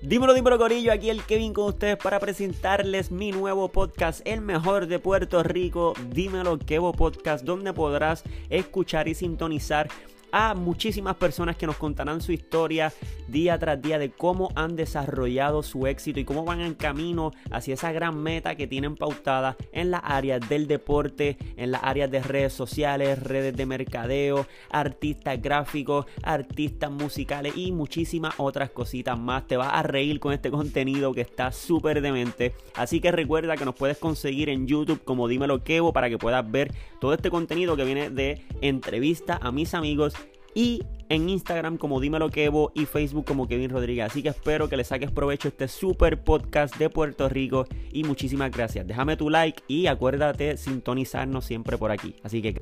Dímelo, dímelo, Corillo. Aquí el Kevin con ustedes para presentarles mi nuevo podcast, el mejor de Puerto Rico. Dímelo, Kevo Podcast, donde podrás escuchar y sintonizar a muchísimas personas que nos contarán su historia día tras día de cómo han desarrollado su éxito y cómo van en camino hacia esa gran meta que tienen pautada en las áreas del deporte, en las áreas de redes sociales, redes de mercadeo, artistas gráficos, artistas musicales y muchísimas otras cositas más. Te vas a reír con este contenido que está súper demente. Así que recuerda que nos puedes conseguir en YouTube como Dímelo Kevo para que puedas ver todo este contenido que viene de entrevista a mis amigos y en Instagram como Dímelo Kevo y Facebook como Kevin Rodríguez. Así que espero que le saques provecho a este super podcast de Puerto Rico y muchísimas gracias. Déjame tu like y acuérdate sintonizarnos siempre por aquí. Así que...